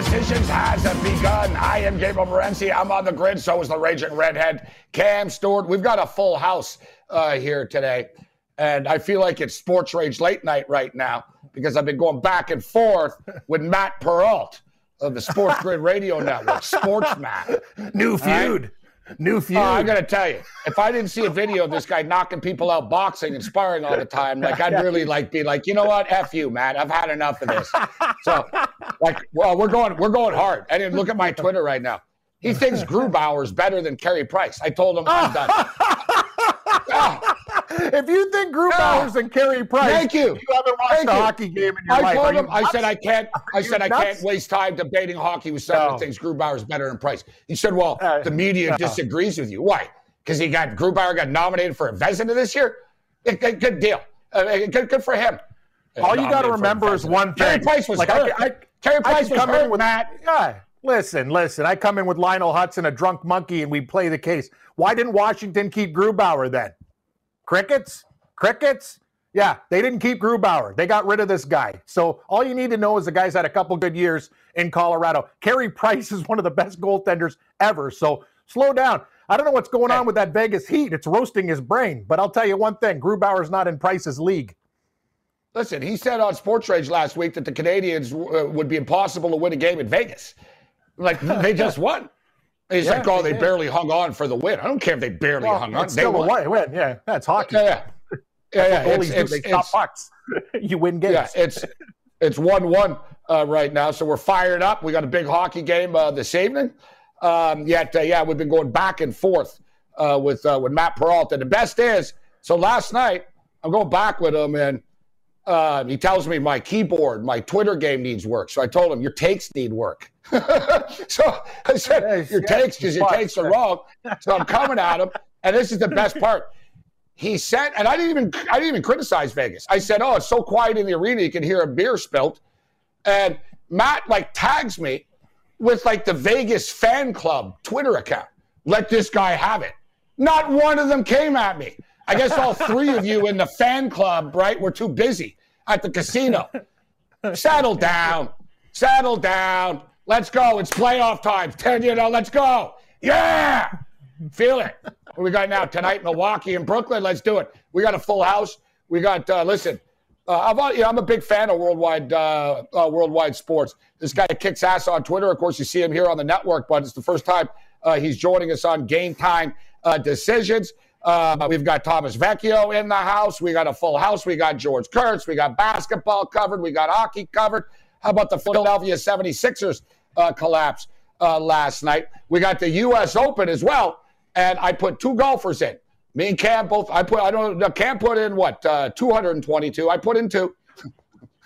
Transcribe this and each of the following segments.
Decisions has begun. I am Gabriel Morency. I'm on the grid. So is the Raging Redhead, Cam Stewart. We've got a full house uh, here today. And I feel like it's Sports Rage late night right now because I've been going back and forth with Matt Peralta of the Sports Grid Radio Network, Sports Matt. New All right? New feud. Uh, I'm gonna tell you, if I didn't see a video of this guy knocking people out boxing and sparring all the time, like I'd really like be like, you know what, f you, Matt. I've had enough of this. So, like, well, we're going, we're going hard. I didn't look at my Twitter right now. He thinks Grubauer's better than Carey Price. I told him I'm done. Ah, if you think Grubauer's and Carey Price, Thank you. you haven't watched Thank a you. hockey game in your I life. told him. I said? I can't. I said you I can't waste time debating hockey with someone No. who thinks Grubauer's better than Price. He said, "Well, Uh, the media no. disagrees with you. Why? Because he got Grubauer got nominated for a Vezina this year. Good, good deal. Uh, good, good for him. All you got to Nominated for a remember is one Carey thing. Price was Like, hurt. I, I, Carey Price was come in hurt, with Matt. Yeah, listen, listen. I come in with Lionel Hudson, a drunk monkey, and we play the case. Why didn't Washington keep Grubauer then? Crickets? Crickets? Yeah, they didn't keep Grubauer. They got rid of this guy. So all you need to know is the guy's had a couple good years in Colorado. Carey Price is one of the best goaltenders ever. So slow down. I don't know what's going on with that Vegas Heat. It's roasting his brain. But I'll tell you one thing: Grubauer's not in Price's league. Listen, he said on Sports Rage last week that the Canadiens uh, would be impossible to win a game in Vegas. Like they just won. He's Yeah, like, oh, they barely hung on for the win. I don't care if they barely Well, hung on. it's They still a won. win. win. Yeah, that's hockey. Yeah, yeah. Yeah, yeah. It's, it's, They stop it's- pucks. you win games. yeah, it's it's one one uh, right now, so we're fired up. We got a big hockey game uh, this evening. Um, yet, uh, yeah, we've been going back and forth uh, with uh, with Matt Peralta. The best is, so last night I'm going back with him, and uh, he tells me my keyboard, my Twitter game needs work. So I told him your takes need work. so I said Yes, your yes, takes because your takes are wrong. So I'm coming at him, and this is the best part he said, and I didn't even I didn't even criticize Vegas. I said, "Oh, it's so quiet in the arena, you can hear a beer spilt." And Matt like tags me with like the Vegas fan club Twitter account. Let this guy have it. Not one of them came at me. I guess all three of you in the fan club, right, were too busy at the casino. Settle down. Settle down. Let's go. It's playoff time. Ten, you know, let's go. Yeah. Feel it. What we got now tonight, Milwaukee and Brooklyn. Let's do it. We got a full house. We got. Uh, listen, uh, a- you know, I'm a big fan of worldwide uh, uh, worldwide sports. This guy kicks ass on Twitter. Of course, you see him here on the network, but it's the first time uh, he's joining us on Game Time uh, Decisions. Uh, we've got Thomas Vecchio in the house. We got a full house. We got George Kurtz. We got basketball covered. We got hockey covered. How about the Philadelphia 76ers uh, collapse uh, last night? We got the U.S. Open as well. And I put two golfers in. Me and Cam both. I put. I don't. know, Cam put in what? Uh, 222. I put in two.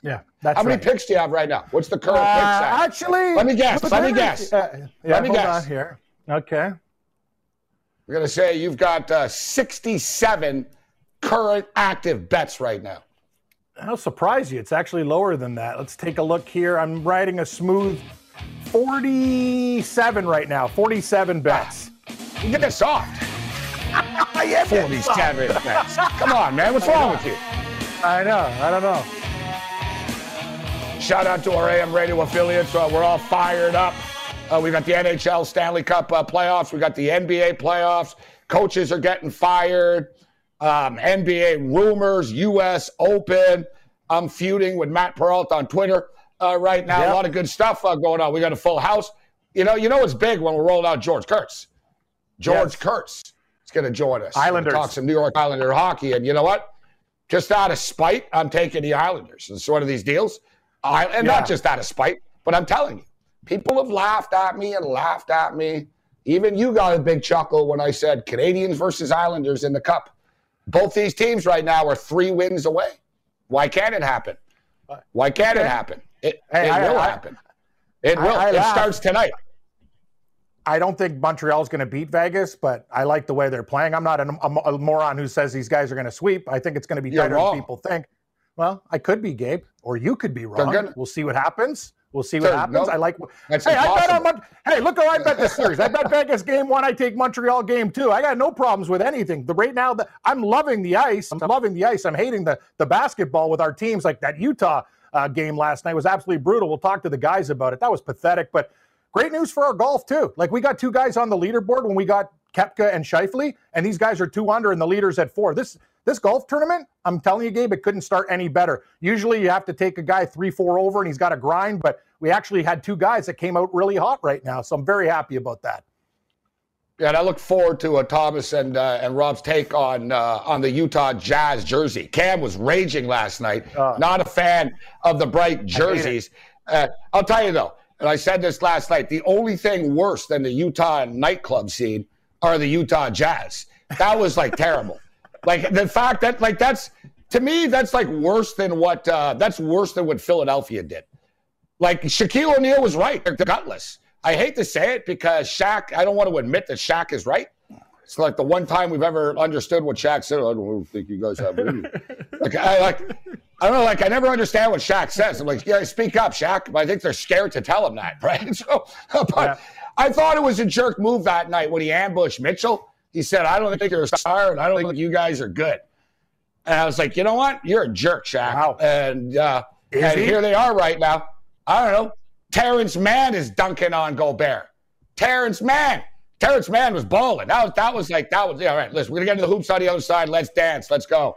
Yeah, that's How many right. picks do you have right now? What's the current Uh, actually, Let me guess, let me guess. Uh, yeah, Let me guess. on here. Okay. We're gonna say you've got uh, 67 current active bets right now. I'll surprise you. It's actually lower than that. Let's take a look here. I'm riding a smooth 47 right now. 47 bets. You get soft. yeah, 47 Mets. Come on, man. What's wrong with you? I know. I don't know. Shout out to our AM radio affiliates. Uh, we're all fired up. Uh, we got the NHL Stanley Cup uh, playoffs. We've got the NBA playoffs. Coaches are getting fired. Um, NBA rumors, U.S. Open. I'm feuding with Matt Peralta on Twitter uh, right now. Yep. A lot of good stuff uh, going on. We got a full house. You know, you know it's big when we're rolling out George Kurtz. George Yes. Kurtz is going to join us. Islanders. Talk some New York Islander hockey. And you know what? Just out of spite, I'm taking the Islanders. It's one of these deals. I, and Yeah. not just out of spite, but I'm telling you, people have laughed at me and laughed at me. Even you got a big chuckle when I said Canadiens versus Islanders in the Cup. Both these teams right now are three wins away. Why can't it happen? Why can't it happen? It, Hey, it I- will I- happen. It will. I it starts tonight. I don't think Montreal's going to beat Vegas, but I like the way they're playing. I'm not a, a- a moron who says these guys are going to sweep. I think it's going to be You're tighter wrong. than people think. Well, I could be, Gabe, or you could be wrong. gonna- We'll see what happens. We'll see what happens. no, I like. that's hey, I bet on. Mon- Hey, look how I bet this series. I bet Vegas game one. I take Montreal game two. I got no problems with anything. The right now, the, I'm loving the ice. I'm loving the ice. I'm hating the the basketball with our teams. Like that Utah uh, game last night was absolutely brutal. We'll talk to the guys about it. That was pathetic, but great news for our golf too. Like we got two guys on the leaderboard when we got Koepka and Schauffele, and these guys are two under, and the leaders at four. This this golf tournament, I'm telling you, Gabe, it couldn't start any better. Usually, you have to take a guy three, four over, and he's got to grind. But we actually had two guys that came out really hot right now, so I'm very happy about that. Yeah, and I look forward to uh, Thomas and uh, and Rob's take on uh, on the Utah Jazz jersey. Cam was raging last night. Uh. Not a fan of the bright jerseys. Uh, I'll tell you though, and I said this last night. The only thing worse than the Utah nightclub scene are the Utah Jazz. That was like terrible. Like the fact that like that's to me that's like worse than what uh, that's worse than what Philadelphia did. Like Shaquille O'Neal was right. They're gutless. I hate to say it because Shaq, I don't want to admit that Shaq is right. It's like the one time we've ever understood what Shaq said. I don't think you guys have. like, I, like, I don't know. Like, I never understand what Shaq says. I'm like, yeah, speak up, Shaq. But I think they're scared to tell him that, right? So, but Yeah. I thought it was a jerk move that night when he ambushed Mitchell. He said, I don't think you're a star, and I don't think you guys are good. And I was like, you know what? You're a jerk, Shaq. Wow. And, uh, and he? here they are right now. I don't know. Terrence Mann is dunking on Gobert. Terrence Mann. Terrence Mann was balling. That was that was like that was yeah, all right. Listen, we're gonna get into the hoops on the other side. Let's dance. Let's go.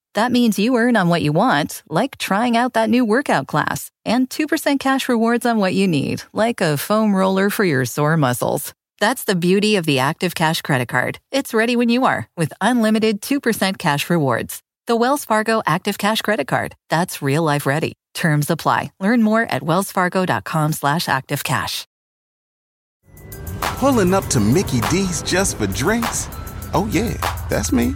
That means you earn on what you want, like trying out that new workout class, and 2% cash rewards on what you need, like a foam roller for your sore muscles. That's the beauty of the Active Cash Credit Card. It's ready when you are with unlimited 2% cash rewards. The Wells Fargo Active Cash Credit Card. That's real life ready. Terms apply. Learn more at wellsfargo.com slash activecash. Pulling up to Mickey D's just for drinks? Oh, yeah, that's me.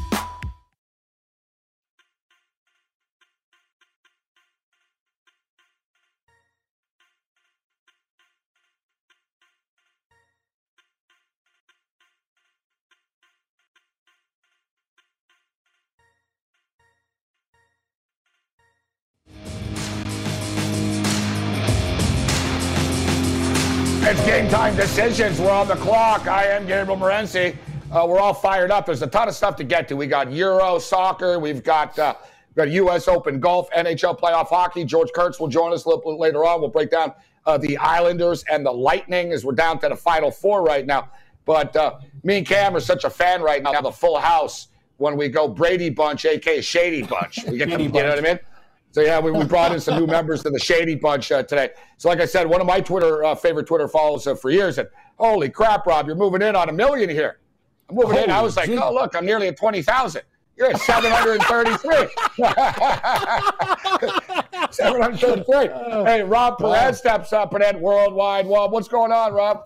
It's game time decisions. We're on the clock. I am Gabriel Morency. Uh, we're all fired up. There's a ton of stuff to get to. We got Euro soccer. We've got uh, we've got U.S. Open golf, NHL playoff hockey. George Kurtz will join us a little bit later on. We'll break down uh, the Islanders and the Lightning as we're down to the final four right now. But uh, me and Cam are such a fan right now the full house when we go Brady Bunch, aka Shady Bunch. We get to, you know what I mean? So yeah, we, we brought in some new members to the Shady Bunch uh, today. So like I said, one of my Twitter uh, favorite Twitter follows uh, for years said, "Holy crap, Rob, you're moving in on a million here." I'm moving Holy in. I was like, "Oh look, I'm nearly at twenty thousand. You're at 733. 733. Hey, Rob Perez steps up in that worldwide. Rob, what's going on, Rob?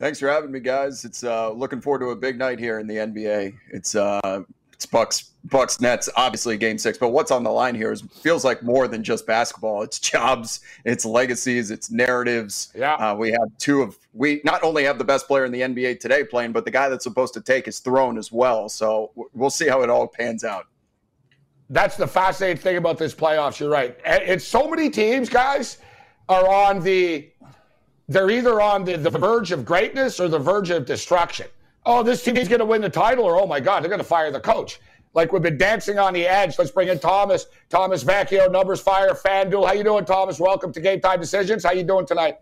Thanks for having me, guys. It's uh, looking forward to a big night here in the NBA. It's uh, it's Bucks Bucks Nets, obviously game six. But what's on the line here is feels like more than just basketball. It's jobs, it's legacies, it's narratives. Yeah, uh, we have two of we not only have the best player in the NBA today playing, but the guy that's supposed to take his throne as well. So we'll see how it all pans out. That's the fascinating thing about this playoffs. You're right. It's so many teams, guys, are on the they're either on the, the verge of greatness or the verge of destruction oh, this team's going to win the title, or oh my God, they're going to fire the coach. Like we've been dancing on the edge. Let's bring in Thomas. Thomas Vecchio, Numbers Fire, FanDuel. How you doing, Thomas? Welcome to Game Time Decisions. How you doing tonight?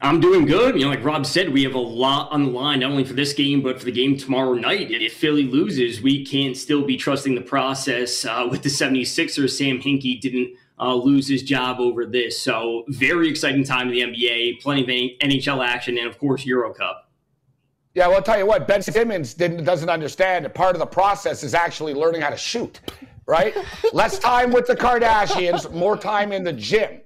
I'm doing good. You know, like Rob said, we have a lot on the line, not only for this game, but for the game tomorrow night. If Philly loses, we can't still be trusting the process uh, with the 76ers. Sam Hinkie didn't uh, lose his job over this. So, very exciting time in the NBA, plenty of NHL action, and of course, Euro Cup. Yeah, well, I'll tell you what, Ben Simmons doesn't understand that part of the process is actually learning how to shoot, right? Less time with the Kardashians, more time in the gym.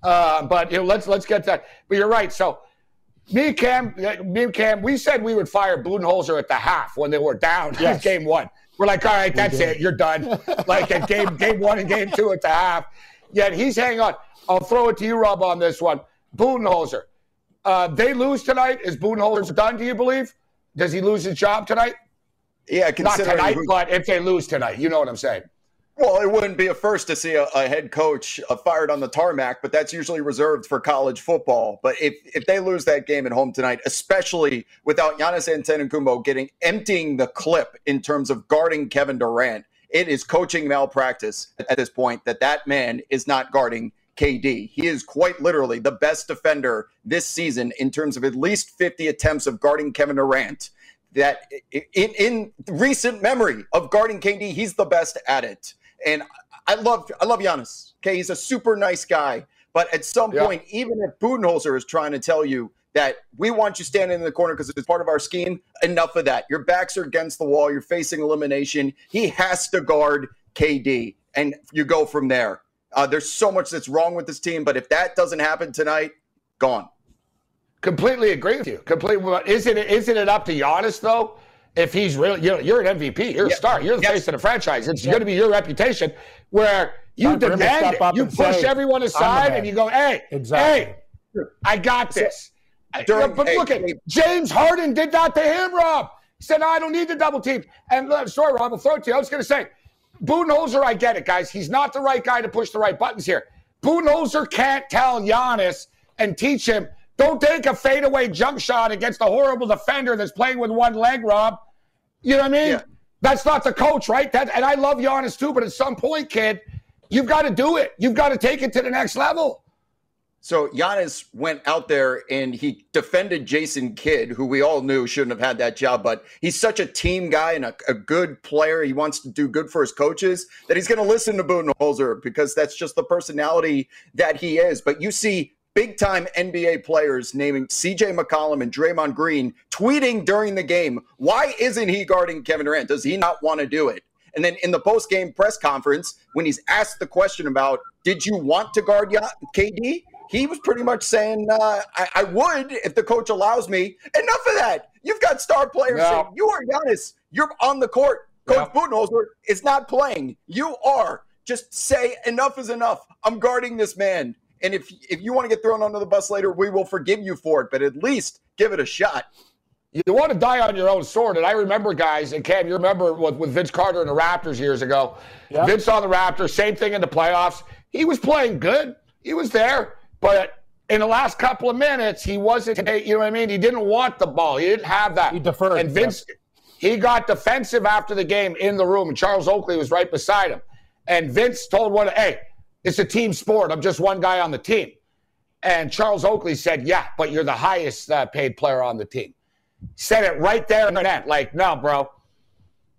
Uh, but you know, let's let's get that. But you're right. So me and Cam, me and Cam, we said we would fire Budenholzer at the half when they were down yes. game one. We're like, all right, that's it, you're done. like at game game one and game two at the half. Yet he's hanging on. I'll throw it to you, Rob, on this one. Budenholzer. Uh, they lose tonight. Is Budenholzer done? Do you believe? Does he lose his job tonight? Yeah, not tonight, but if they lose tonight, you know what I'm saying. Well, it wouldn't be a first to see a, a head coach uh, fired on the tarmac, but that's usually reserved for college football. But if if they lose that game at home tonight, especially without Giannis Antetokounmpo getting emptying the clip in terms of guarding Kevin Durant, it is coaching malpractice at this point that that man is not guarding KD. He is quite literally the best defender this season in terms of at least 50 attempts of guarding Kevin Durant. That in, in recent memory of guarding KD, he's the best at it. And I love I love Giannis. Okay, he's a super nice guy. But at some yeah. point, even if Budenholzer is trying to tell you that we want you standing in the corner because it's part of our scheme, enough of that. Your backs are against the wall. You're facing elimination. He has to guard KD, and you go from there. Uh, there's so much that's wrong with this team, but if that doesn't happen tonight, gone. Completely agree with you. Completely. Isn't it? Isn't it up to Giannis though? If he's really, you know, you're an MVP, you're a star, you're the yes. face of the franchise. It's going to be your reputation where you Time demand it. You push say, everyone aside and you go, "Hey, exactly. hey, I got this." During, but look at James Harden did that to him, Rob. He said, no, "I don't need the double team." And uh, sorry, Rob, I'll throw it to you. I was going to say Budenholzer, I get it, guys. He's not the right guy to push the right buttons here. Budenholzer can't tell Giannis and teach him, don't take a fadeaway jump shot against a horrible defender that's playing with one leg, Rob. You know what I mean? Yeah. That's not the coach, right? That, and I love Giannis too, but at some point, kid, you've got to do it. You've got to take it to the next level. So Giannis went out there and he defended Jason Kidd, who we all knew shouldn't have had that job, but he's such a team guy and a, a good player. He wants to do good for his coaches that he's going to listen to Budenholzer because that's just the personality that he is. But you see big time NBA players naming CJ McCollum and Draymond Green tweeting during the game, why isn't he guarding Kevin Durant? Does he not want to do it? And then in the post game press conference, when he's asked the question about, did you want to guard KD? He was pretty much saying, uh, I, I, would if the coach allows me. Enough of that. You've got star players saying, you are Giannis. You're on the court. Coach yeah. Budenholzer is not playing. You are. Just say enough is enough. I'm guarding this man. And if if you want to get thrown under the bus later, we will forgive you for it. But at least give it a shot. You want to die on your own sword. And I remember, guys, and Cam, you remember with, with Vince Carter and the Raptors years ago. Yep. Vince on the Raptors, same thing in the playoffs. He was playing good. He was there. But in the last couple of minutes, he wasn't, you know what I mean? He didn't want the ball. He didn't have that. He deferred. And Vince, he got defensive after the game in the room, and Charles Oakley was right beside him. And Vince told one, hey, it's a team sport. I'm just one guy on the team. And Charles Oakley said, yeah, but you're the highest uh, paid player on the team. Said it right there and then. Like, no, bro.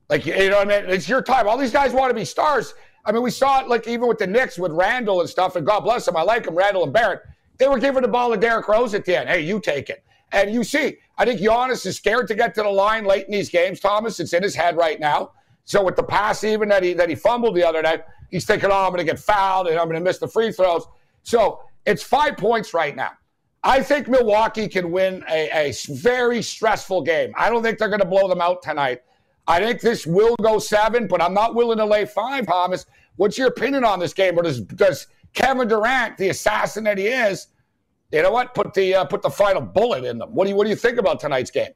Like, you know what I mean? It's your time. All these guys want to be stars. I mean, we saw it like even with the Knicks with Randle and stuff, and God bless him, I like him, Randle and Barrett. They were giving the ball to Derrick Rose at the end. Hey, you take it. And you see, I think Giannis is scared to get to the line late in these games, Thomas. It's in his head right now. So with the pass even that he that he fumbled the other night, he's thinking, oh, I'm to get fouled and I'm going to miss the free throws. So it's five points right now. I think Milwaukee can win a, a very stressful game. I don't think they're going to blow them out tonight. I think this will go seven, but I'm not willing to lay five, Thomas. What's your opinion on this game? Or does, does Kevin Durant, the assassin that he is, you know what? Put the uh, put the final bullet in them. What do you what do you think about tonight's game?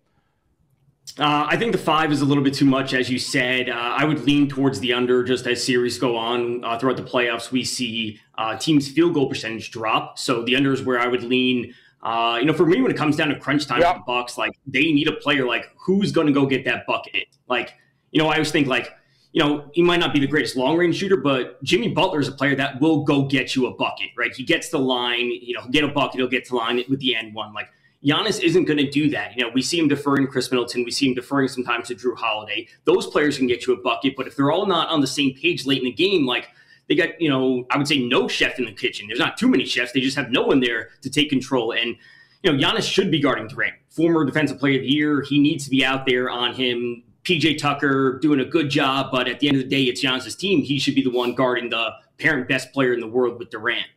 Uh, I think the five is a little bit too much, as you said. Uh, I would lean towards the under just as series go on uh, throughout the playoffs. We see uh, teams' field goal percentage drop, so the under is where I would lean. Uh, you know, for me, when it comes down to crunch time for the Bucks, like they need a player like who's going to go get that bucket. Like, you know, I always think like, you know, he might not be the greatest long range shooter, but Jimmy Butler is a player that will go get you a bucket, right? He gets the line, you know, get a bucket, he'll get to line with the end one, like Giannis isn't going to do that. You know, we see him deferring Khris Middleton. We see him deferring sometimes to Jrue Holiday. Those players can get you a bucket, but if they're all not on the same page late in the game, like they got, you know, I would say no chef in the kitchen. There's not too many chefs. They just have no one there to take control. And, you know, Giannis should be guarding Durant. Former defensive player of the year. He needs to be out there on him. PJ Tucker doing a good job, but at the end of the day, it's Giannis' team. He should be the one guarding the parent best player in the world with Durant.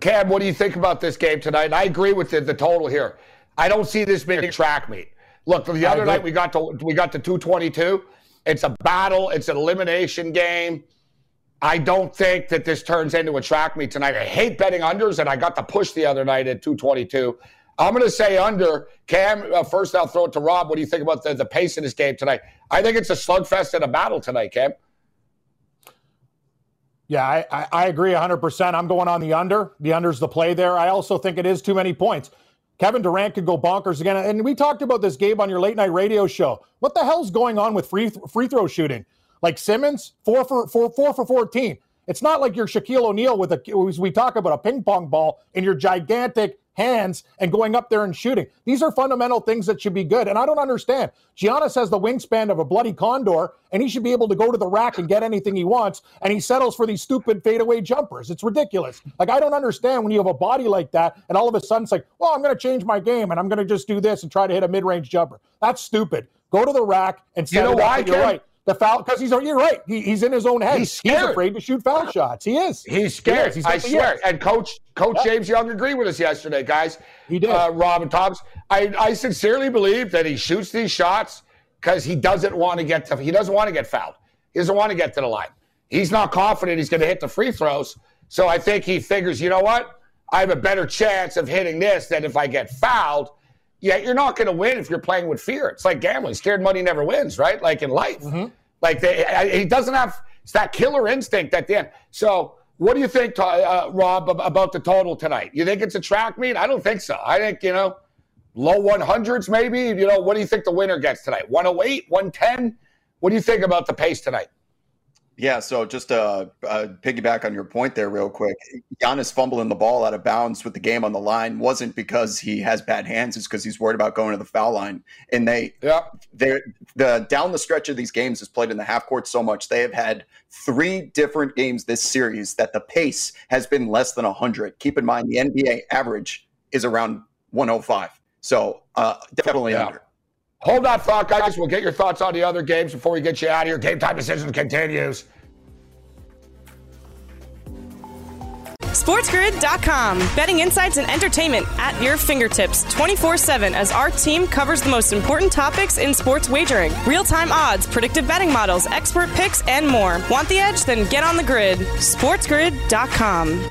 Cam, what do you think about this game tonight? I agree with the, the total here. I don't see this being a track meet. Look, the other night we got to we got to 222. It's a battle. It's an elimination game. I don't think that this turns into a track meet tonight. I hate betting unders, and I got the push the other night at 222. I'm going to say under. Cam, uh, first I'll throw it to Rob. What do you think about the, the pace in this game tonight? I think it's a slugfest and a battle tonight, Cam. Yeah, I, I, I agree 100%. I'm going on the under. The under's the play there. I also think it is too many points. Kevin Durant could go bonkers again. And we talked about this, Gabe, on your late night radio show. What the hell's going on with free free throw shooting? Like Simmons, four for four, four for 14. It's not like you're Shaquille O'Neal with a, we talk about a ping pong ball in your gigantic hands and going up there and shooting. These are fundamental things that should be good. And I don't understand. Giannis has the wingspan of a bloody condor, and he should be able to go to the rack and get anything he wants. And he settles for these stupid fadeaway jumpers. It's ridiculous. Like, I don't understand when you have a body like that, and all of a sudden it's like, well, I'm going to change my game and I'm going to just do this and try to hit a mid range jumper. That's stupid. Go to the rack and set you know. Why, you're right the foul because he's you're right. He, he's in his own head. He's, he's, afraid to shoot foul shots. He is. He's scared. He is. I swear. And coach Coach yeah. James Young agreed with us yesterday, guys. He did. Uh, Robin Thomas. I, I sincerely believe that he shoots these shots because he doesn't want to get to he doesn't want to get fouled. He doesn't want to get to the line. He's not confident he's going to hit the free throws. So I think he figures, you know what? I have a better chance of hitting this than if I get fouled. Yeah, you're not going to win if you're playing with fear. It's like gambling. Scared money never wins, right? Like in life. Mm-hmm. Like they, he doesn't have it's that killer instinct at the end. So, what do you think, uh, Rob, about the total tonight? You think it's a track meet? I don't think so. I think you know, low 100s maybe. You know, what do you think the winner gets tonight? 108, 110. What do you think about the pace tonight? Yeah, so just to uh, uh, piggyback on your point there, real quick, Giannis fumbling the ball out of bounds with the game on the line wasn't because he has bad hands; it's because he's worried about going to the foul line. And they, yeah, they, the down the stretch of these games is played in the half court so much. They have had three different games this series that the pace has been less than hundred. Keep in mind the NBA average is around 105, so uh, definitely yeah. under. Hold that thought, guys. We'll get your thoughts on the other games before we get you out of here. Game time decision continues. SportsGrid.com. Betting insights and entertainment at your fingertips 24 7 as our team covers the most important topics in sports wagering real time odds, predictive betting models, expert picks, and more. Want the edge? Then get on the grid. SportsGrid.com.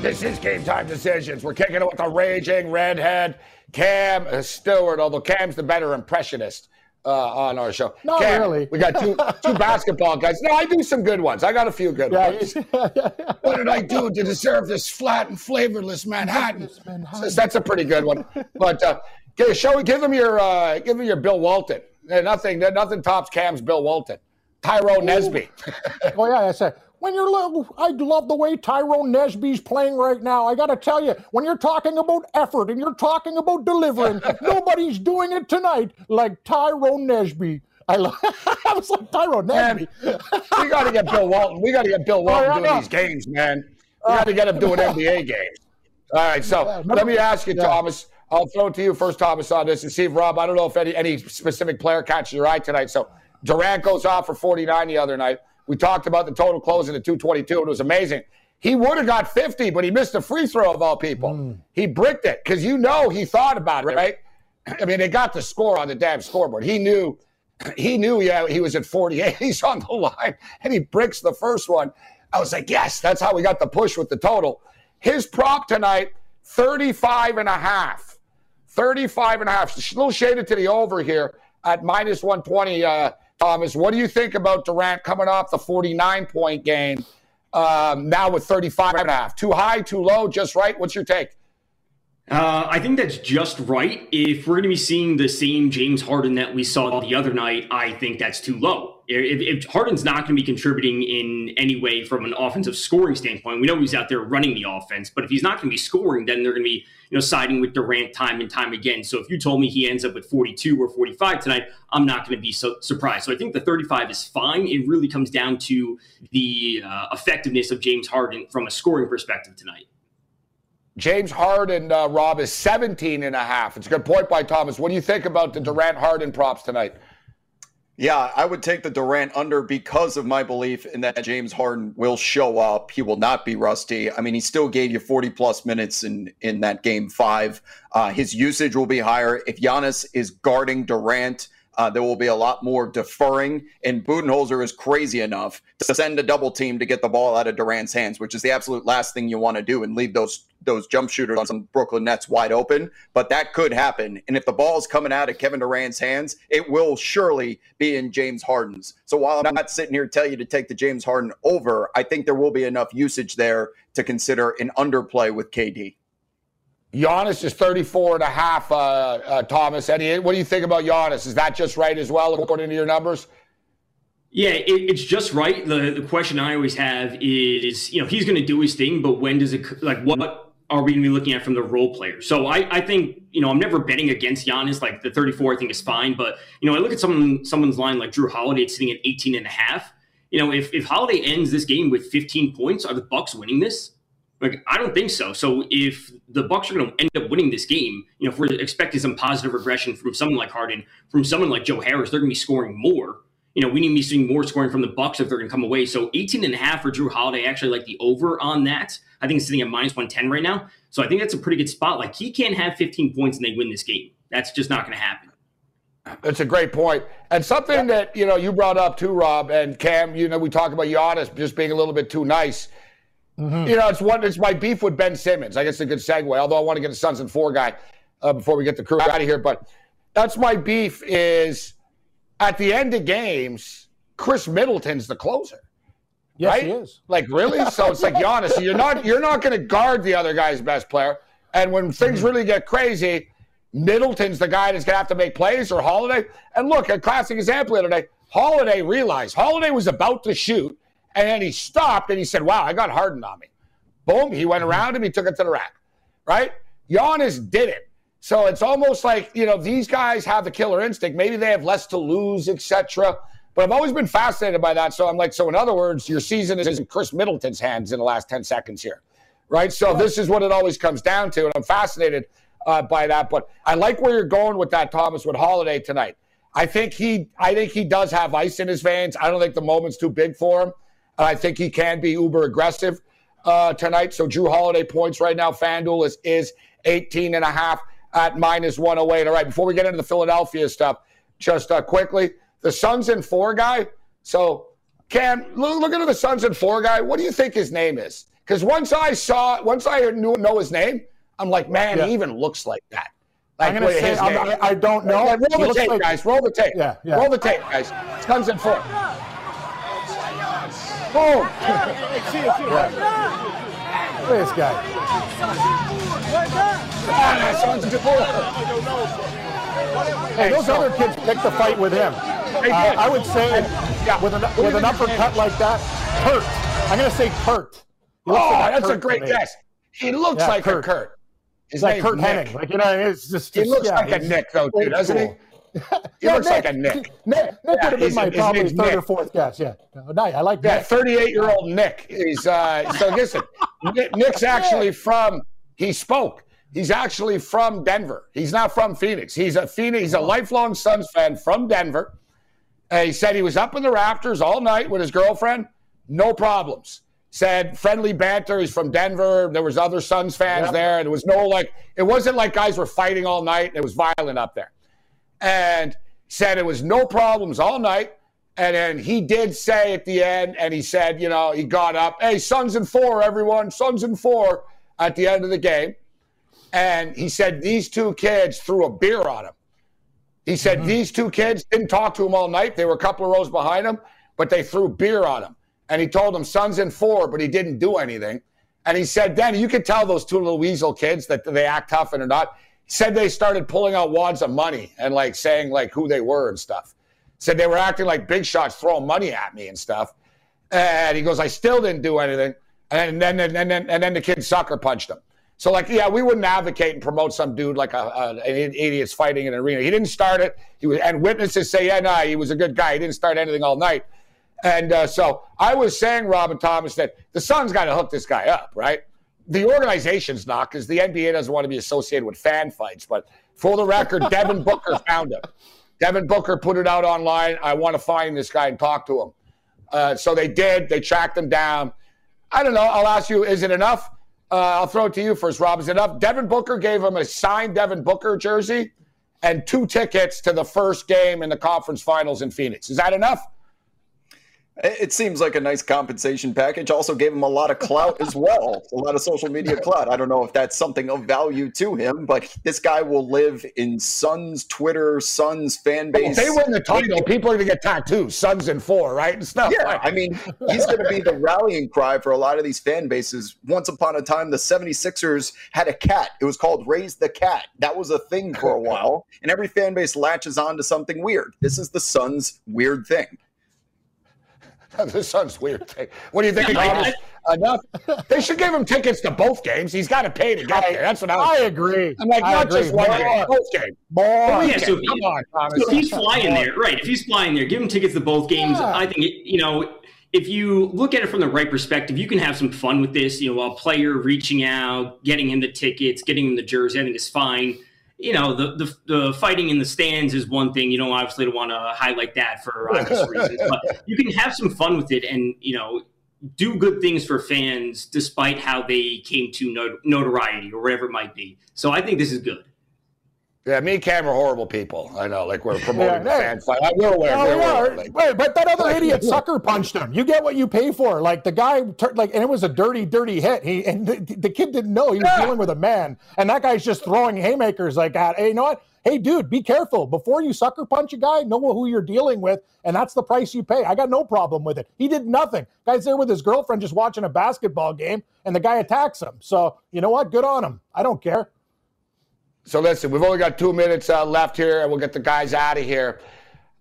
This is game time decisions. We're kicking it with a raging redhead, Cam Stewart, although Cam's the better impressionist uh, on our show. Not Cam, really. We got two two basketball guys. No, I do some good ones. I got a few good Yeah, ones. What did I do to deserve this flat and flavorless Manhattan? Says That's a pretty good one. But uh, show, give them your uh, give them your Bill Walton. Uh, nothing nothing tops Cam's Bill Walton. Tyrone Nesby. oh yeah, I said when you're I love the way Tyrone Nesby's playing right now. I got to tell you, when you're talking about effort and you're talking about delivering, nobody's doing it tonight like Tyrone Nesby. I, love, I was like Tyrone Man, we got to get Bill Walton. We got to get Bill Walton yeah, doing yeah. these games, man. We got to get him doing NBA games. All right, so let me ask you, Yeah. Thomas. I'll throw it to you first, Thomas, on this, and see if Rob. I don't know if any any specific player catches your eye tonight. So Durant goes off for 49 the other night. We talked about the total closing at 222. It was amazing. He would have got 50, but he missed a free throw of all people. He bricked it because you know he thought about it, right? I mean, they got the score on the damn scoreboard. He knew he knew yeah he was at 48 he's on the line and he bricks the first one i was like yes that's how we got the push with the total his prop tonight 35 and a half 35 and a half a little shaded to the over here at minus 120 uh, thomas what do you think about durant coming off the 49 point game um, now with 35 and a half too high too low just right what's your take Uh, I think that's just right. If we're going to be seeing the same James Harden that we saw the other night, I think that's too low. If, if Harden's not going to be contributing in any way from an offensive scoring standpoint, we know he's out there running the offense. But if he's not going to be scoring, then they're going to be you know siding with Durant time and time again. So if you told me he ends up with 42 or 45 tonight, I'm not going to be so surprised. So I think the 35 is fine. It really comes down to the uh, effectiveness of James Harden from a scoring perspective tonight. James Harden, uh, Rob, is 17 and a half. It's a good point by Thomas. What do you think about the Durant Harden props tonight? Yeah, I would take the Durant under because of my belief in that James Harden will show up. He will not be rusty. I mean, he still gave you 40 plus minutes in in that game five. Uh, his usage will be higher. If Giannis is guarding Durant, uh, there will be a lot more deferring. And Budenholzer is crazy enough to send a double team to get the ball out of Durant's hands, which is the absolute last thing you want to do and leave those those jump shooters on some Brooklyn Nets wide open. But that could happen. And if the ball is coming out of Kevin Durant's hands, it will surely be in James Harden's. So while I'm not sitting here to tell you to take the James Harden over, I think there will be enough usage there to consider an underplay with KD. Giannis is 34 and a half, uh, uh, Thomas. What do you think about Giannis? Is that just right as well, according to your numbers? Yeah, it, it's just right. The the question I always have is, you know, he's going to do his thing, but when does it like what are we going to be looking at from the role player? So I, I think, you know, I'm never betting against Giannis. Like the 34, I think is fine, but you know, I look at someone someone's line like Jrue Holiday it's sitting at 18 and a half. You know, if if Holiday ends this game with 15 points, are the Bucks winning this? Like I don't think so. So if the Bucks are going to end up winning this game, you know, if we're expecting some positive regression from someone like Harden, from someone like Joe Harris, they're going to be scoring more. You know, we need to be seeing more scoring from the Bucks if they're going to come away. So 18 and a half for Jrue Holiday, actually like the over on that. I think it's sitting at minus 110 right now. So I think that's a pretty good spot. Like he can't have 15 points and they win this game. That's just not going to happen. That's a great point. And something that, you know, you brought up too, Rob, and Cam, you know, we talk about Giannis just being a little bit too nice. You know, it's one. It's my beef with Ben Simmons. I guess it's a good segue. Although I want to get the Suns and four guy uh, before we get the crew out of here, but that's my beef. Is at the end of games, Khris Middleton's the closer. Yes, right? he is. Like really? So it's like Giannis. You're not you're not going to guard the other guy's best player. And when things really get crazy, Middleton's the guy that's going to have to make plays or Holiday. And look, a classic example of today. Holiday realized Holiday was about to shoot, And then he stopped and he said, Wow, I got hardened on me. Boom, he went around him, he took it to the rack, right? Giannis did it. So it's almost like, you know, these guys have the killer instinct. Maybe they have less to lose, etc. But I've always been fascinated by that. So I'm like, so in other words, your season is in Khris Middleton's hands in the last 10 seconds here, right? So this is what it always comes down to. And I'm fascinated uh, by that. But I like where you're going with that, Thomas, with Holiday tonight. I think he, I think he does have ice in his veins. I don't think the moment's too big for him. I think he can be uber aggressive uh, tonight. So Jrue Holiday points right now. FanDuel is is 18 and a half at minus 108. All right, before we get into the Philadelphia stuff, just uh, quickly, the Suns and four guy. So, Cam, look, look at the Suns and four guy. What do you think his name is? Because once I saw, once I knew know his name, I'm like, man, yeah. he even looks like that. Like, I'm gonna say, I, I don't know. Yeah, roll the tape, like, guys. Roll the tape. Yeah, yeah. Roll the tape, guys. Suns and four. Boom. Look at this guy. And four. Hey, those other kids picked the fight with him. Uh, I would say with an with an uppercut like that, Kurt. I'm going to say Kurt. Oh, like that's Kurt a great guess. He looks yeah, like Kurt. a Kurt. His like Kurt. Hennig. Like you know, it's just, just he looks yeah, like a Nick though, too, doesn't cool. he? He yeah, looks Nick, like a Nick. Nick, Nick yeah, would have been my probably third Nick. or fourth guess. Yeah, no, nice. I like that. Yeah, 38 year old Nick. He's uh, so listen. Nick's actually from. He spoke. He's actually from Denver. He's not from Phoenix. He's a Phoenix. He's a lifelong Suns fan from Denver. Uh, he said he was up in the rafters all night with his girlfriend. No problems. Said friendly banter. He's from Denver. There was other Suns fans yep. there. There was no like. It wasn't like guys were fighting all night. It was violent up there. And said it was no problems all night. And then he did say at the end, and he said, you know, he got up, hey, Suns and four, everyone, Suns and four at the end of the game. And he said these two kids threw a beer on him. He said mm-hmm. these two kids didn't talk to him all night. They were a couple of rows behind him, but they threw beer on him. And he told them Suns in four, but he didn't do anything. And he said then you could tell those two little weasel kids that they act tough and are not. Said they started pulling out wads of money and like saying like who they were and stuff. Said they were acting like big shots, throwing money at me and stuff. And he goes, I still didn't do anything. And then and then and then the kid sucker punched him. So, like, yeah, we wouldn't advocate and promote some dude like a, a, an idiot's fighting in an arena. He didn't start it. He was, and witnesses say, yeah, nah, he was a good guy. He didn't start anything all night. And uh, so I was saying, Robin Thomas, that the Suns got to hook this guy up, right? The organization's not because the NBA doesn't want to be associated with fan fights. But for the record, Devin Booker found him. Devin Booker put it out online. I want to find this guy and talk to him. Uh, so they did. They tracked him down. I don't know. I'll ask you, is it enough? Uh, I'll throw it to you first, Rob. Is it enough? Devin Booker gave him a signed Devin Booker jersey and two tickets to the first game in the conference finals in Phoenix. Is that enough? It seems like a nice compensation package. Also gave him a lot of clout as well, a lot of social media clout. I don't know if that's something of value to him, but this guy will live in Suns Twitter, Suns fan base. If they win the title, people are going to get tattoos, Suns and four, right? And stuff. Yeah, I mean, he's going to be the rallying cry for a lot of these fan bases. Once upon a time, the 76ers had a cat. It was called Raise the Cat. That was a thing for a while, and every fan base latches on to something weird. This is the Suns' weird thing. the Suns weird thing. What do you think? Yeah, enough. They should give him tickets to both games. He's got to pay to get I, there. That's what I, I agree. I'm like, I not agree. just one game, both games. More. Oh, yeah, so, Come on, Thomas. So if he's flying there, right? If he's flying there, give him tickets to both games. Yeah. I think you know. If you look at it from the right perspective, you can have some fun with this. You know, a player reaching out, getting him the tickets, getting him the jersey, I think is fine you know, the, the, the fighting in the stands is one thing. You don't obviously don't want to highlight that for obvious reasons, but you can have some fun with it and you know do good things for fans despite how they came to not- notoriety or whatever it might be. So I think this is good. Yeah, me and Cam are horrible people. I know, like we're promoting yeah, the fan fight. We're aware. we're aware like, Wait, but that other idiot sucker punched him. You get what you pay for. Like the guy, like, and it was a dirty, dirty hit. He and the, the kid didn't know he was yeah. dealing with a man, and that guy's just throwing haymakers like that. Hey, you know what? Hey, dude, be careful before you sucker punch a guy. Know who you're dealing with, and that's the price you pay. I got no problem with it. He did nothing. Guy's there with his girlfriend, just watching a basketball game, and the guy attacks him. So you know what? Good on him. I don't care. So listen, we've only got two minutes uh, left here, and we'll get the guys out of here.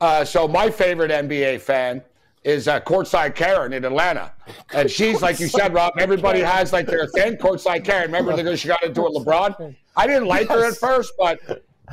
Uh, so my favorite NBA fan is uh, courtside Karen in Atlanta, and she's like you said, Rob. Everybody has like their thing. Courtside Karen. Remember the girl she got into it, LeBron. I didn't like her at first, but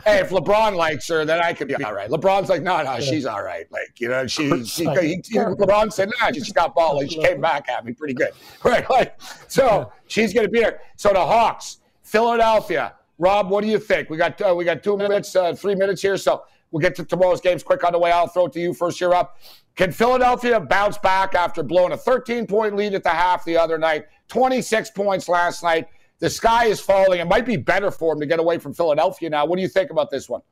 hey, if LeBron likes her, then I could be all right. LeBron's like, no, no, she's all right. Like, you know, she, she, he, he, LeBron said, nah, she got ball. Like, she came back at me pretty good. Right. Like, so she's going to be there. So the Hawks, Philadelphia. Rob, what do you think? We got, uh, we got two minutes, uh, three minutes here. So we'll get to tomorrow's games quick on the way. I'll throw it to you first here up. Can Philadelphia bounce back after blowing a 13 point lead at the half the other night? 26 points last night. The sky is falling. It might be better for them to get away from Philadelphia now. What do you think about this one?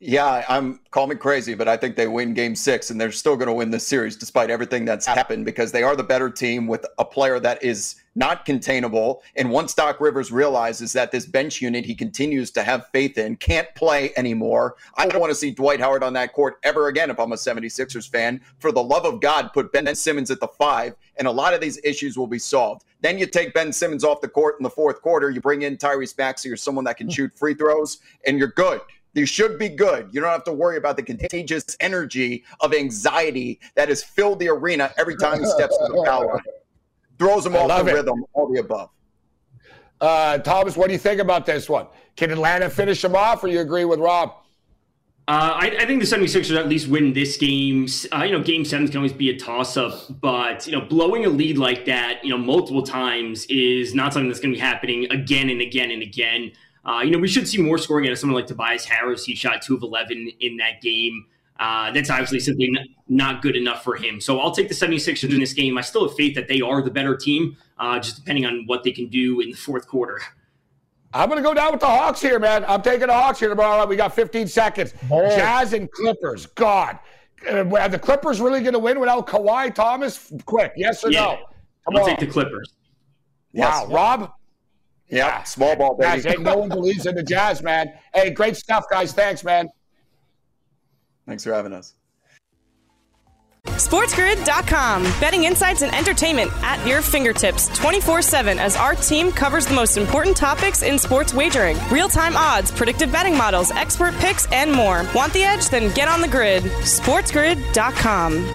Yeah, I'm call me crazy, but I think they win game six and they're still going to win this series despite everything that's happened because they are the better team with a player that is not containable. And once Doc Rivers realizes that this bench unit he continues to have faith in can't play anymore, I don't want to see Dwight Howard on that court ever again if I'm a 76ers fan. For the love of God, put Ben Simmons at the five, and a lot of these issues will be solved. Then you take Ben Simmons off the court in the fourth quarter, you bring in Tyrese Maxey or someone that can hmm. shoot free throws, and you're good. You should be good. You don't have to worry about the contagious energy of anxiety that has filled the arena every time he steps to the foul line. Throws them off the it. rhythm, all the above. Uh, Thomas, what do you think about this one? Can Atlanta finish them off, or you agree with Rob? Uh, I, I, think the 76ers at least win this game. Uh, you know, game sevens can always be a toss up, but, you know, blowing a lead like that, you know, multiple times is not something that's going to be happening again and again and again. Uh, you know, we should see more scoring out of someone like Tobias Harris. He shot two of 11 in that game. Uh, that's obviously simply not good enough for him. So I'll take the 76ers in this game. I still have faith that they are the better team, uh, just depending on what they can do in the fourth quarter. I'm going to go down with the Hawks here, man. I'm taking the Hawks here tomorrow. We got 15 seconds. Oh. Jazz and Clippers. God. Uh, are the Clippers really going to win without Kawhi Thomas? Quick, yes or yeah. no? Come I'll on. take the Clippers. Wow. Yes. Rob? Yeah, small ball, baby. Guys, hey, no one believes in the Jazz, man. Hey, great stuff, guys. Thanks, man. Thanks for having us. SportsGrid.com. Betting insights and entertainment at your fingertips 24 7 as our team covers the most important topics in sports wagering real time odds, predictive betting models, expert picks, and more. Want the edge? Then get on the grid. SportsGrid.com.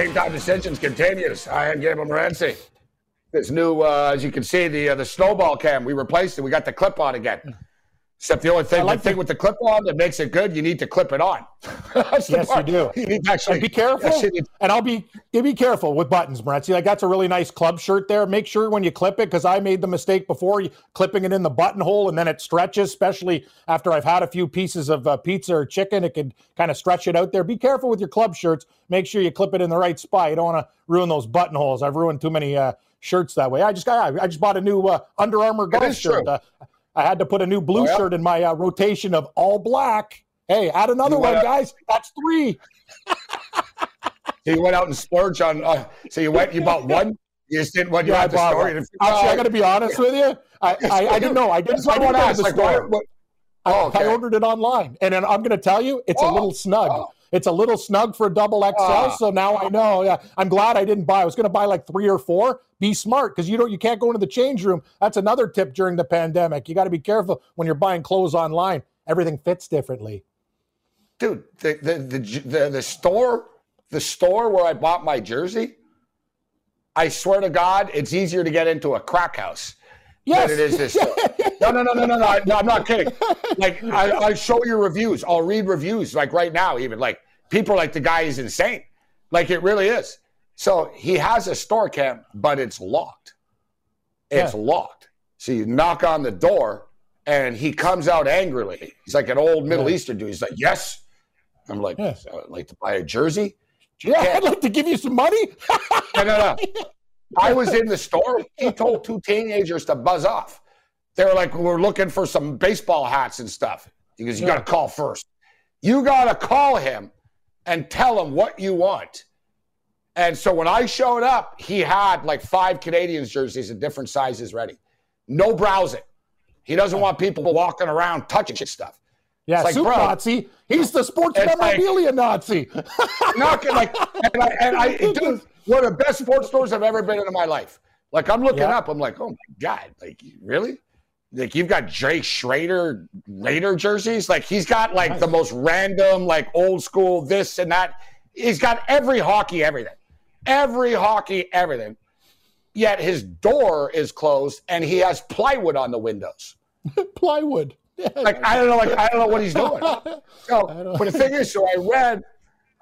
Game time decisions continues. I am Gabriel Morency. This new, uh, as you can see, the uh, the snowball cam we replaced it. We got the clip on again. Except the only thing, like the thing with the clip on that makes it good, you need to clip it on. yes, you do. You need to actually and be careful. and I'll be be careful with buttons, Morency. Like that's a really nice club shirt there. Make sure when you clip it, because I made the mistake before, clipping it in the buttonhole and then it stretches, especially after I've had a few pieces of uh, pizza or chicken. It can kind of stretch it out there. Be careful with your club shirts. Make sure you clip it in the right spot. You don't want to ruin those buttonholes. I've ruined too many uh, shirts that way. I just got I just bought a new uh, Under Armour golf shirt. Uh, I had to put a new blue oh, yeah. shirt in my uh, rotation of all black. Hey, add another one, guys. That's three. so you went out and splurged on. Uh, so you went, you bought one. You just didn't want you yeah, the story. Actually, I got to be honest with you. I, I, I didn't know. I didn't. I didn't know the like. What, what, oh, okay. I, I, ordered it online, and I'm going to tell you, it's oh, a little snug. Oh. It's a little snug for a double XL. Uh, so now I know. Yeah, I'm glad I didn't buy. I was going to buy like three or four. Be smart because you don't. You can't go into the change room. That's another tip during the pandemic. You got to be careful when you're buying clothes online. Everything fits differently. Dude, the the the, the, the store, the store where I bought my jersey. I swear to God, it's easier to get into a crack house yes. than it is this. no, no, no, no, no, no, no. I'm not kidding. Like I, I show your reviews. I'll read reviews. Like right now, even like people like the guy is insane. Like it really is. So he has a store cam, but it's locked. It's yeah. locked. So you knock on the door, and he comes out angrily. He's like an old Middle yeah. Eastern dude. He's like, "Yes." I'm like, yeah. "I'd like to buy a jersey." Yeah, I'd like to give you some money. no, no, no. I was in the store. He told two teenagers to buzz off. They were like, we're looking for some baseball hats and stuff. He goes, you got to call first. You got to call him and tell him what you want. And so when I showed up, he had like five Canadiens jerseys in different sizes ready. No browsing. He doesn't want people walking around touching his stuff. Yeah, like, bro, Nazi. He's the sports memorabilia like, Nazi. not like, and I, and I dude, one of the best sports stores I've ever been in in my life. Like I'm looking yeah. up, I'm like, oh my god, like really? Like you've got Jake Schrader Raider jerseys. Like he's got like nice. the most random, like old school this and that. He's got every hockey, everything, every hockey, everything. Yet his door is closed and he has plywood on the windows. plywood. Yeah, like I don't know, like I don't know what he's doing. So, but the thing is, so I read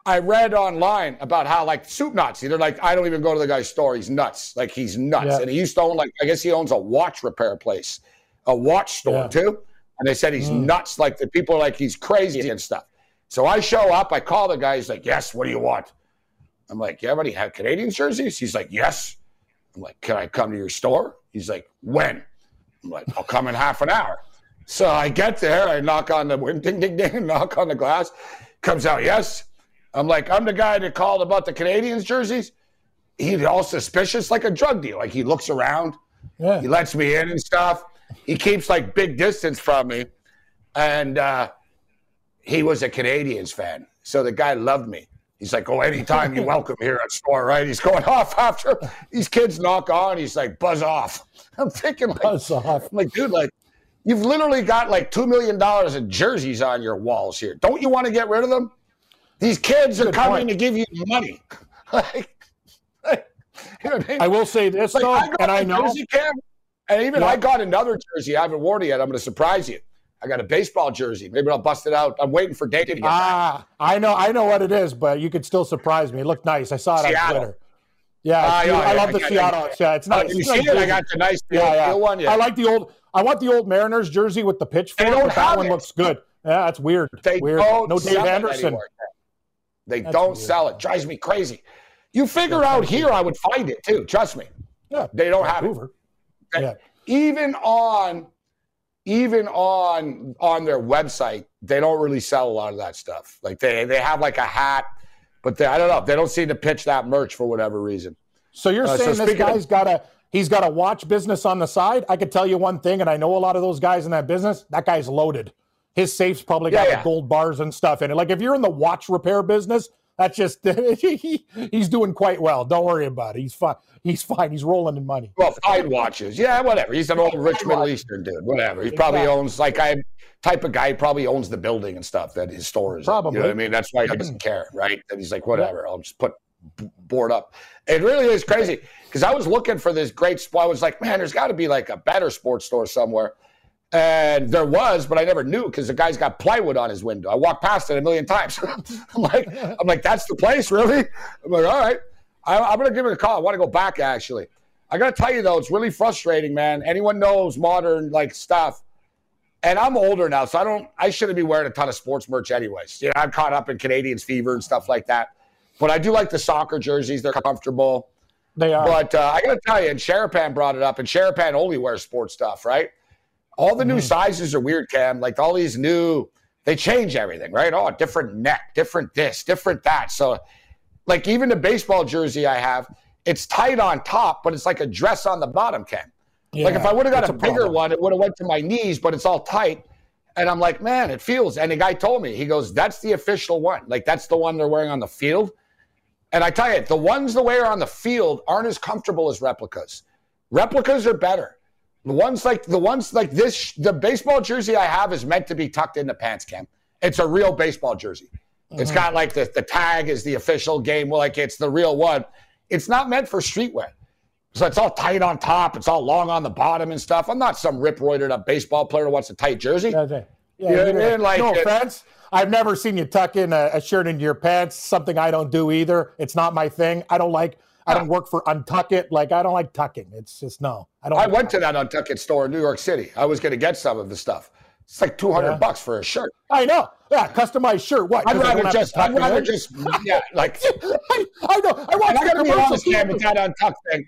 I read online about how like soup Nazi, they're like, I don't even go to the guy's store. He's nuts. Like he's nuts. Yeah. And he used to own like I guess he owns a watch repair place, a watch store yeah. too. And they said he's mm. nuts. Like the people are like he's crazy and stuff. So I show up, I call the guy, he's like, Yes, what do you want? I'm like, Yeah, buddy, have Canadian jerseys? He's like, Yes. I'm like, Can I come to your store? He's like, When? I'm like, I'll come in half an hour. So I get there, I knock on the window, ding, ding, ding, knock on the glass. Comes out, yes. I'm like, I'm the guy that called about the Canadiens jerseys. He's all suspicious, like a drug deal. Like he looks around, yeah. he lets me in and stuff. He keeps like big distance from me, and uh, he was a Canadiens fan, so the guy loved me. He's like, oh, anytime you welcome here at store, right? He's going off after these kids knock on. He's like, buzz off. I'm thinking, like, buzz off. I'm like, dude, like, you've literally got like two million dollars in jerseys on your walls here. Don't you want to get rid of them? These kids are coming point. to give you money. like, like, you know I, mean? I, will say this like, though, I and I know, cam, and even yeah. I got another jersey. I haven't worn it yet. I'm going to surprise you. I got a baseball jersey. Maybe I'll bust it out. I'm waiting for Dave to get Ah, I know, I know what it is, but you could still surprise me. It looked nice. I saw it Seattle. on Twitter. Yeah, uh, yeah, I love the Seattle. Yeah, it's nice. Uh, you see it? I got the nice yeah, yeah. one. Yeah. I like the old. I want the old Mariners jersey with the pitch. They don't have that one. Looks good. Yeah, that's weird. They weird. No Dave Anderson. They That's don't weird. sell it. Drives me crazy. You figure out here, I would find it too. Trust me. Yeah, they don't have it. Yeah. Even on, even on on their website, they don't really sell a lot of that stuff. Like they they have like a hat, but they, I don't know. They don't seem to pitch that merch for whatever reason. So you're uh, saying so this guy's of, got a he's got a watch business on the side? I could tell you one thing, and I know a lot of those guys in that business. That guy's loaded his safe's probably got yeah, yeah. gold bars and stuff in it. Like if you're in the watch repair business, that's just he, he's doing quite well. Don't worry about it. He's fine. He's fine. He's rolling in money. Well, fine watches. Yeah, whatever. He's an old rich Middle Eastern dude. Whatever. He probably exactly. owns like I type of guy. He probably owns the building and stuff that his store is. Probably. In, you know what I mean? That's why he doesn't mm-hmm. care, right? And he's like, whatever. I'll just put board up. It really is crazy because I was looking for this great spot. I was like, man, there's got to be like a better sports store somewhere. And there was, but I never knew because the guy's got plywood on his window. I walked past it a million times. I'm like, I'm like, that's the place, really? I'm like, all right, I, I'm gonna give it a call. I want to go back actually. I gotta tell you though, it's really frustrating, man. Anyone knows modern like stuff, and I'm older now, so I don't. I shouldn't be wearing a ton of sports merch anyways. You know, I'm caught up in Canadiens fever and stuff like that. But I do like the soccer jerseys; they're comfortable. They are. But uh, I gotta tell you, and Sherapan brought it up, and Sherapan only wears sports stuff, right? All the new mm. sizes are weird, Cam. Like all these new, they change everything, right? Oh, different neck, different this, different that. So, like even the baseball jersey I have, it's tight on top, but it's like a dress on the bottom, Cam. Yeah, like if I would have got a, a bigger one, it would have went to my knees, but it's all tight. And I'm like, man, it feels. And the guy told me, he goes, that's the official one. Like, that's the one they're wearing on the field. And I tell you, the ones they wear on the field aren't as comfortable as replicas. Replicas are better. The ones like the ones like this, the baseball jersey I have is meant to be tucked in the pants, Cam. It's a real baseball jersey. Mm-hmm. It's got like the, the tag is the official game, like it's the real one. It's not meant for streetwear. So it's all tight on top. It's all long on the bottom and stuff. I'm not some rip roided up baseball player who wants a tight jersey. Yeah, yeah, you know like, no offense. I've never seen you tuck in a, a, shirt into your pants. Something I don't do either. It's not my thing. I don't like. I don't uh, work for Untuckit. Like I don't like tucking. It's just no. I don't. I went to that Untuckit store in New York City. I was going to get some of the stuff. It's like two hundred yeah. bucks for a shirt. I know. Yeah, customized shirt. What? I'd rather just. I'd rather just. Yeah, like. I, I know. I want. I got to be honest, Cam, with that Untuck thing.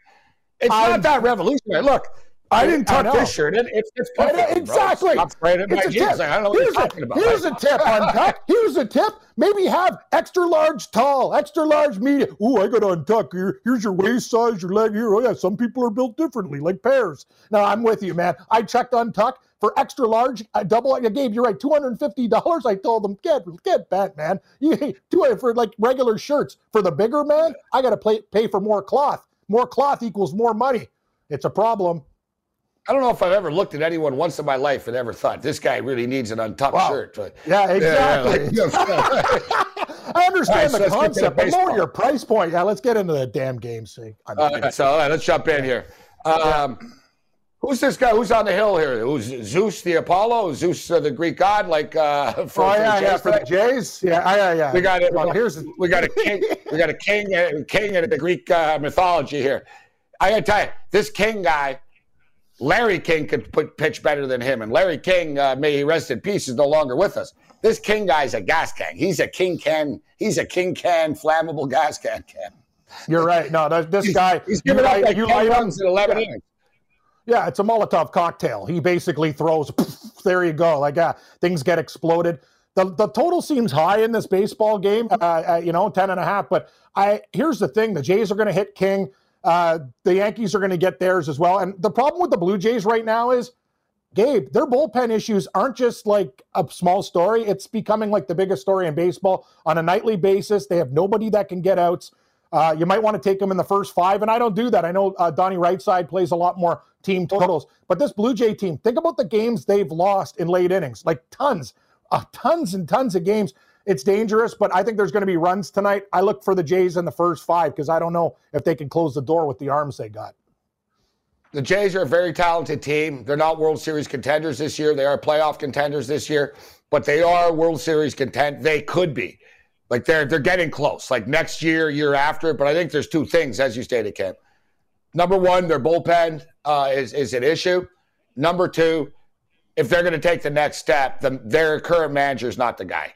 It's not that revolutionary. Look, I didn't tuck this shirt in. It's, it's perfect, exactly. Stop spraying it in my jeans. I don't know what here's you're talking about. Here's a tip Untuck. Here's a tip. Maybe have extra large tall, extra large medium. Ooh, I got to untuck. Here, here's your waist size, your leg here. Oh yeah, some people are built differently, like pears. No, I'm with you, man. I checked Untuck for extra large, I double. I gave you right, two hundred and fifty dollars. I told them, get get back, man. You do it for like regular shirts. For the bigger man, I got to pay pay for more cloth. More cloth equals more money. It's a problem. I don't know if I've ever looked at anyone once in my life and ever thought this guy really needs an untucked wow. shirt. But, yeah, exactly. Yeah, I understand right, the so concept, but lower your price point. Yeah, let's get into the damn game. See, uh, so all right, let's jump in here. Um, Who's this guy? Who's on the hill here? Who's Zeus the Apollo? Zeus uh, the Greek god? Like uh, for, oh, yeah, yeah, for the Jays. Yeah, yeah, yeah. We got it. Well, here's we got a king. we got a king, uh, king in the Greek uh, mythology here. I gotta tell you, this king guy, Larry King could put pitch better than him, and Larry King, uh, may he rest in peace, is no longer with us. This king guy's a gas can. He's a king can. He's a king can flammable gas can. Can. You're right. No, this he's, guy. He's giving up like you light runs in 11 innings. Yeah, it's a Molotov cocktail. He basically throws, there you go. Like, uh, things get exploded. The, the total seems high in this baseball game, uh, uh, you know, 10 and a half. But I here's the thing the Jays are going to hit King. Uh, the Yankees are going to get theirs as well. And the problem with the Blue Jays right now is, Gabe, their bullpen issues aren't just like a small story. It's becoming like the biggest story in baseball on a nightly basis. They have nobody that can get outs. Uh, you might want to take them in the first five, and I don't do that. I know uh, Donnie Rightside plays a lot more team totals, but this Blue Jay team, think about the games they've lost in late innings, like tons, uh, tons and tons of games. It's dangerous, but I think there's going to be runs tonight. I look for the Jays in the first five because I don't know if they can close the door with the arms they got. The Jays are a very talented team. They're not World Series contenders this year. They are playoff contenders this year, but they are World Series content. They could be. Like they're they're getting close. Like next year, year after. But I think there's two things, as you stated, Cam. Number one, their bullpen uh, is is an issue. Number two, if they're going to take the next step, the, their current manager is not the guy.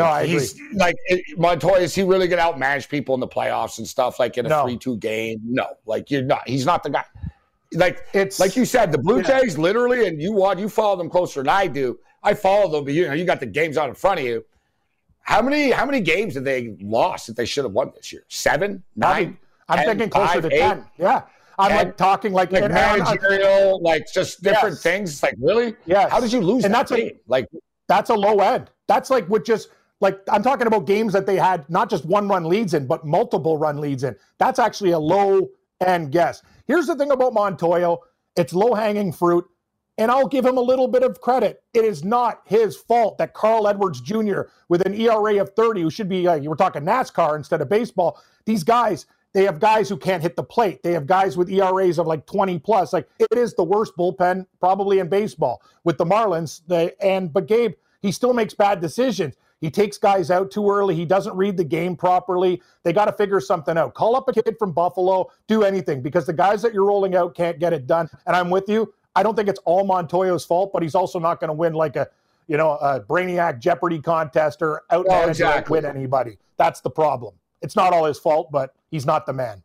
No, I he's agree. like Montoyo. Is he really going to outmanage people in the playoffs and stuff like in a no. three-two game? No, like you're not. He's not the guy. Like it's like you said, the Blue yeah. Jays literally, and you want you follow them closer than I do. I follow them, but you know you got the games out in front of you. How many how many games did they lost that they should have won this year? Seven, nine. I'm ten, thinking closer five, to eight, ten. Yeah. I'm like talking like, like managerial, like just different yes. things. Like really? Yeah. How did you lose? And that that's game? a, like that's a low end. That's like what just like I'm talking about games that they had not just one run leads in, but multiple run leads in. That's actually a low end guess. Here's the thing about Montoyo: it's low hanging fruit. And I'll give him a little bit of credit. It is not his fault that Carl Edwards Jr., with an ERA of 30, who should be, like, we're talking NASCAR instead of baseball, these guys, they have guys who can't hit the plate. They have guys with ERAs of like 20 plus. Like it is the worst bullpen probably in baseball with the Marlins. They, and but Gabe, he still makes bad decisions. He takes guys out too early. He doesn't read the game properly. They got to figure something out. Call up a kid from Buffalo, do anything because the guys that you're rolling out can't get it done. And I'm with you. I don't think it's all Montoyo's fault, but he's also not going to win like a, you know, a Brainiac Jeopardy contest or out oh, exactly. win anybody. That's the problem. It's not all his fault, but he's not the man.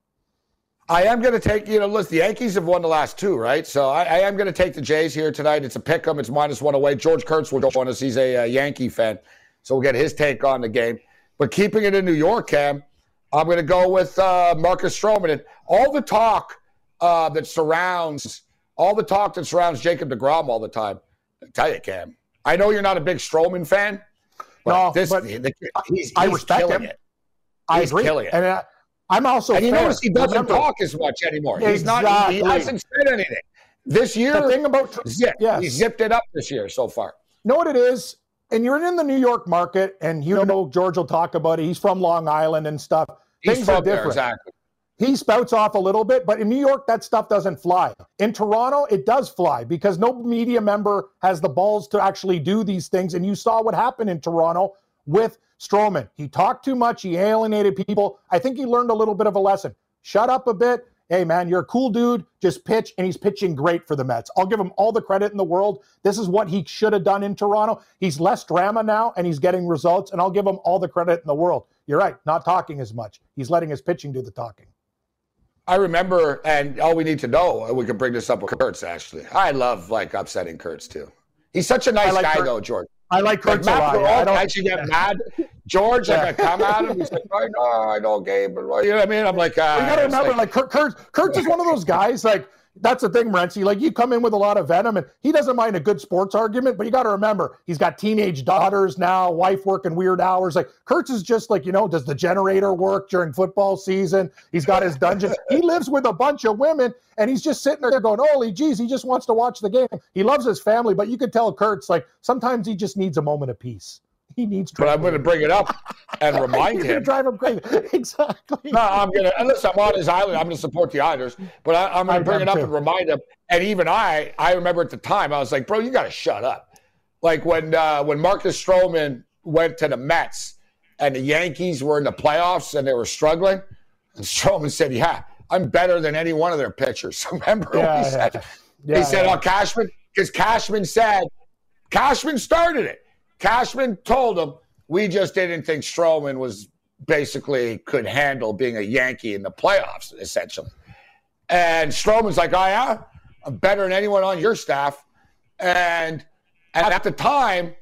I am going to take, you know, listen, the Yankees have won the last two, right? So I, I am going to take the Jays here tonight. It's a pick 'em. It's minus one away. George Kurtz will join us. He's a, a Yankee fan. So we'll get his take on the game. But keeping it in New York, Cam, I'm going to go with uh, Marcus Stroman. And all the talk uh, that surrounds all the talk that surrounds Jacob DeGrom all the time. I tell you, Cam, I know you're not a big Stroman fan. But No, this, but the, he's, I respect killing him. it. I He's agree. killing it. And uh, I'm also And you fair. notice he doesn't Remember, talk as much anymore. He's not. He, he hasn't said anything. This year, The thing about zip. Yes. He zipped it up this year so far. know what it is? And you're in the New York market, and you know George will talk about it. He's from Long Island and stuff. He's Things are from there, different. exactly. He spouts off a little bit, but in New York, that stuff doesn't fly. In Toronto, it does fly because no media member has the balls to actually do these things. And you saw what happened in Toronto with Stroman. He talked too much, he alienated people. I think he learned a little bit of a lesson. Shut up a bit. Hey, man, you're a cool dude. Just pitch, and he's pitching great for the Mets. I'll give him all the credit in the world. This is what he should have done in Toronto. He's less drama now, and he's getting results, and I'll give him all the credit in the world. You're right, not talking as much. He's letting his pitching do the talking. I remember, and all we need to know, uh, we can bring this up with Kurtz. Actually, I love like upsetting Kurtz too. He's such a nice like guy, Kurt- though, George. I like Like Kurtz a lot. Perot, I don't- you get mad. George, Yeah. like I come at him, he's like, I know, I know, Gabe, but you know what I mean? I'm like, uh, you got to remember, like- like, Kurt, Kurt, Kurtz is one of those guys. Like that's the thing, Renzi. Like you come in with a lot of venom, and he doesn't mind a good sports argument. But you got to remember, he's got teenage daughters now, wife working weird hours. Like Kurtz is just like you know, does the generator work during football season? He's got his dungeon. he lives with a bunch of women, and he's just sitting there going, "Holy geez!" He just wants to watch the game. He loves his family, but you could tell Kurtz like sometimes he just needs a moment of peace. He needs. but I'm going to bring it up and remind You're him. drive him crazy. exactly. No, I'm gonna unless I'm on his island, I'm gonna support the Islanders. But I, I'm gonna bring it up too. and remind him. And even I, I remember at the time, I was like, "Bro, you gotta shut up." Like when uh, when Marcus Stroman went to the Mets and the Yankees were in the playoffs and they were struggling, and Stroman said, "Yeah, I'm better than any one of their pitchers." Remember what he yeah. said? Yeah, he said, "Oh, Cashman," because Cashman said, Cashman started it. Cashman told him, "We just didn't think Stroman was basically could handle being a Yankee in the playoffs, essentially." And Stroman's like, "Oh yeah, I'm better than anyone on your staff." And at the time,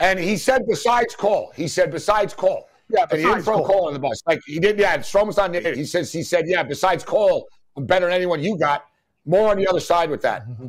and he said, "Besides Cole," he said, "Besides Cole." Yeah, and he didn't throw Cole. Cole on the bus. Like he did, yeah. Stroman's not. in it. He says he said, "Yeah, besides Cole, I'm better than anyone you got." More on the other side with that. Mm-hmm.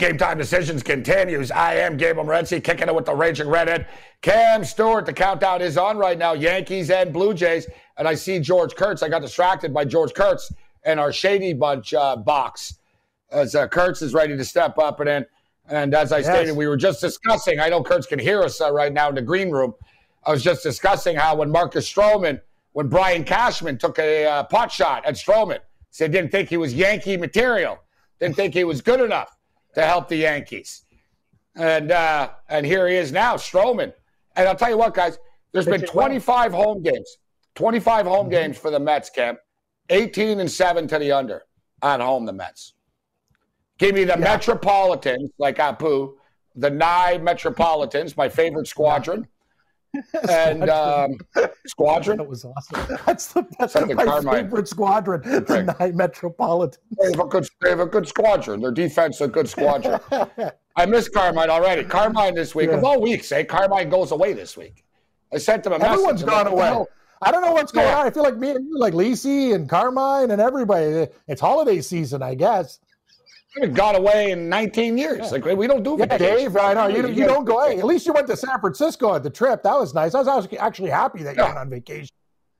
Game time decisions continues. I am Gabe Morency, kicking it with the Raging Redhead. Cam Stewart, the countdown is on right now. Yankees and Blue Jays. And I see George Kurtz. I got distracted by George Kurtz and our Shady Bunch uh, box as uh, Kurtz is ready to step up. And then, and as I stated, we were just discussing, I know Kurtz can hear us uh, right now in the green room. I was just discussing how when Marcus Stroman, when Brian Cashman took a uh, pot shot at Stroman, said didn't think he was Yankee material, didn't think he was good enough to help the Yankees. And uh, and here he is now, Stroman. And I'll tell you what, guys, there's been 25 home games. 25 home games for the Mets, Camp, 18 and 7 to the under at home, the Mets. Give me the Metropolitans, like Apu, the Nye Metropolitans, my favorite squadron. and um, squadron. That was awesome. That's the that's the my Carmine. favorite squadron, the Night Metropolitan. They have a good, they have a good squadron. Their defense is a good squadron. I miss Carmine already. Carmine this week, of all weeks, eh? Carmine goes away this week. I sent him a message. Everyone's I'm like, gone away. hell? I don't know what's going Yeah. on. I feel like me and you, like Lacey and Carmine and everybody. It's holiday season, I guess. I haven't gone away in 19 years. Like we don't do Yeah. Dave. I know you, you don't go. Hey, at least you went to San Francisco at the trip. That was nice. I was actually- actually happy that you Yeah. went on vacation.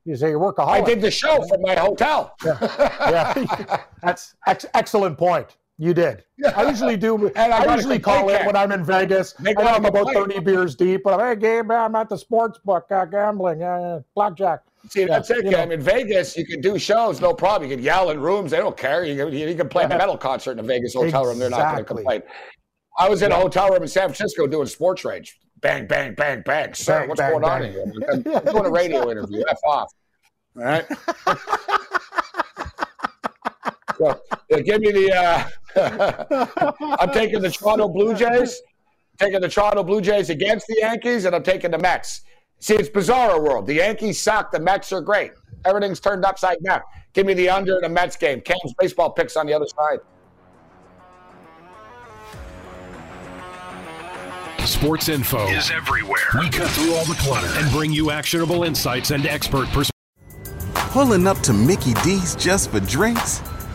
You say you're workaholic. I did the show from my hotel. yeah, that's ex- excellent point. You did. I usually do. And I I, usually call it when I'm in Vegas. I know I'm about complaint. 30 beers deep, but I'm hey, Gabe, I'm at the sports book, uh, gambling, uh, blackjack. See, that's Yeah, it. Cam. In Vegas, you can do shows, no problem. You can yell in rooms; they don't care. You can, you can play a metal concert in a Vegas hotel room; they're not going to Exactly. complain. I was in a hotel room in San Francisco doing sports rage. Bang, bang, bang, bang. Sir, Bang, what's bang, going on here? I'm I'm doing a radio interview. F off. All right. so, yeah, give me the. Uh, I'm taking the Toronto Blue Jays. Taking the Toronto Blue Jays against the Yankees, and I'm taking the Mets. See, it's bizarre world. The Yankees suck. The Mets are great. Everything's turned upside down. Give me the under in the Mets game. Cam's baseball picks on the other side. Sports info is everywhere. We cut through all the clutter and bring you actionable insights and expert perspective. Pulling up to Mickey D's just for drinks?